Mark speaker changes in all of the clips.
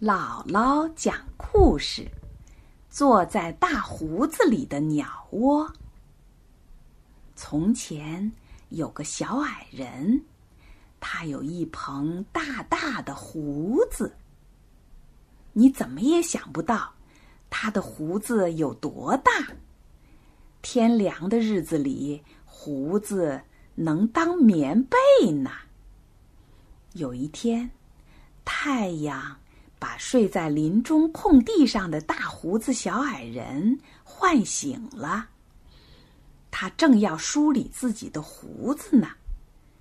Speaker 1: 姥姥讲故事：坐在大胡子里的鸟窝。从前有个小矮人，他有一蓬大大的胡子。你怎么也想不到，他的胡子有多大。天凉的日子里，胡子能当棉被呢。有一天，太阳。把睡在林中空地上的大胡子小矮人唤醒了。他正要梳理自己的胡子呢，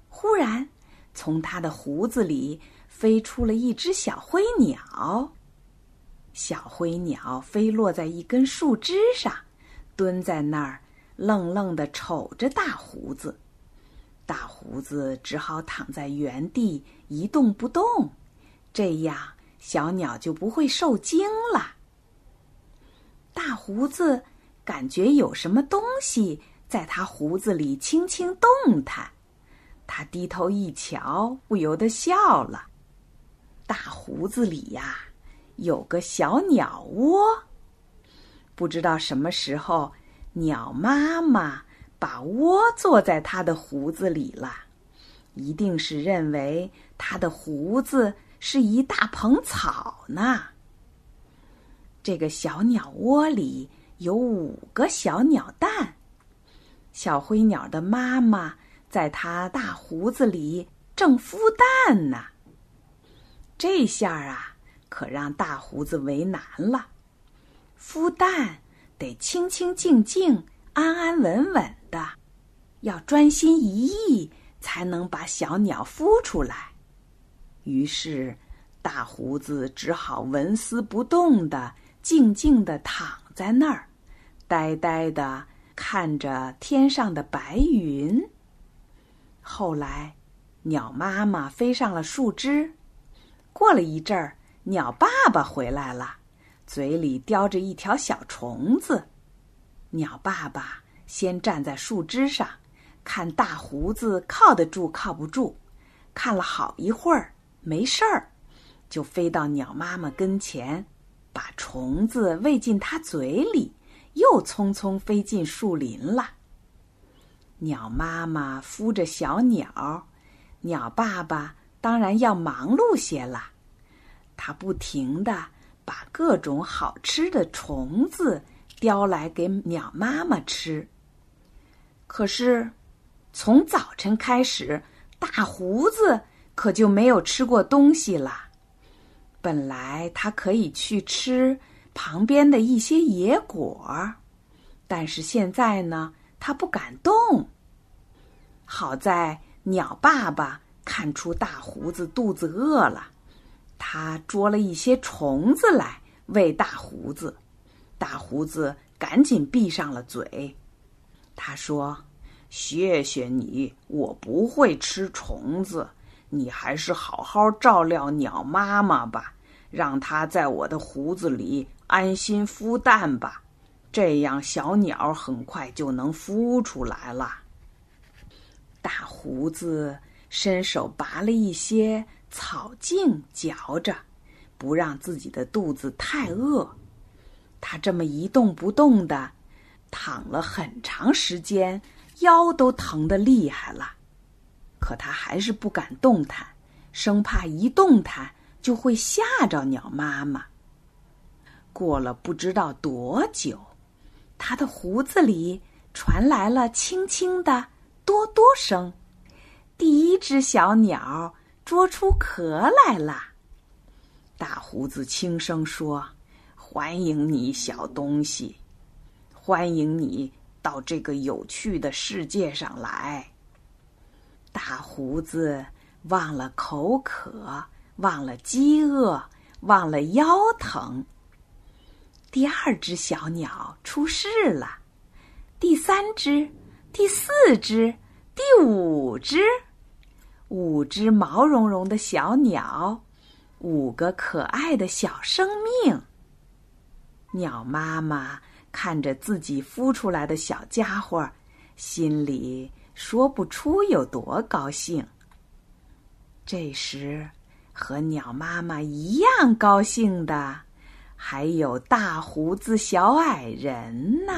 Speaker 1: 忽然从他的胡子里飞出了一只小灰鸟。小灰鸟飞落在一根树枝上，蹲在那儿，愣愣的瞅着大胡子。大胡子只好躺在原地一动不动，这样。小鸟就不会受惊了。大胡子感觉有什么东西在他胡子里轻轻动弹，他低头一瞧，不由得笑了。大胡子里呀，有个小鸟窝。不知道什么时候，鸟妈妈把窝坐在他的胡子里了，一定是认为他的胡子。是一大捧草呢。这个小鸟窝里有五个小鸟蛋，小灰鸟的妈妈在它大胡子里正孵蛋呢。这下啊，可让大胡子为难了。孵蛋得清清静静、安安稳稳的，要专心一意，才能把小鸟孵出来。于是，大胡子只好纹丝不动的静静的躺在那儿，呆呆的看着天上的白云。后来，鸟妈妈飞上了树枝。过了一阵儿，鸟爸爸回来了，嘴里叼着一条小虫子。鸟爸爸先站在树枝上，看大胡子靠得住靠不住，看了好一会儿。没事儿，就飞到鸟妈妈跟前，把虫子喂进它嘴里，又匆匆飞进树林了。鸟妈妈孵着小鸟，鸟爸爸当然要忙碌些了。他不停的把各种好吃的虫子叼来给鸟妈妈吃。可是，从早晨开始，大胡子。可就没有吃过东西了。本来他可以去吃旁边的一些野果，但是现在呢，他不敢动。好在鸟爸爸看出大胡子肚子饿了，他捉了一些虫子来喂大胡子。大胡子赶紧闭上了嘴。他说：“谢谢你，我不会吃虫子。”你还是好好照料鸟妈妈吧，让它在我的胡子里安心孵蛋吧，这样小鸟很快就能孵出来了。大胡子伸手拔了一些草茎嚼着，不让自己的肚子太饿。他这么一动不动的躺了很长时间，腰都疼得厉害了。可他还是不敢动弹，生怕一动弹就会吓着鸟妈妈。过了不知道多久，他的胡子里传来了轻轻的“哆哆”声，第一只小鸟捉出壳来了。大胡子轻声说：“欢迎你，小东西，欢迎你到这个有趣的世界上来。”大胡子忘了口渴，忘了饥饿，忘了腰疼。第二只小鸟出世了，第三只，第四只，第五只，五只毛茸茸的小鸟，五个可爱的小生命。鸟妈妈看着自己孵出来的小家伙，心里。说不出有多高兴。这时，和鸟妈妈一样高兴的，还有大胡子小矮人呢。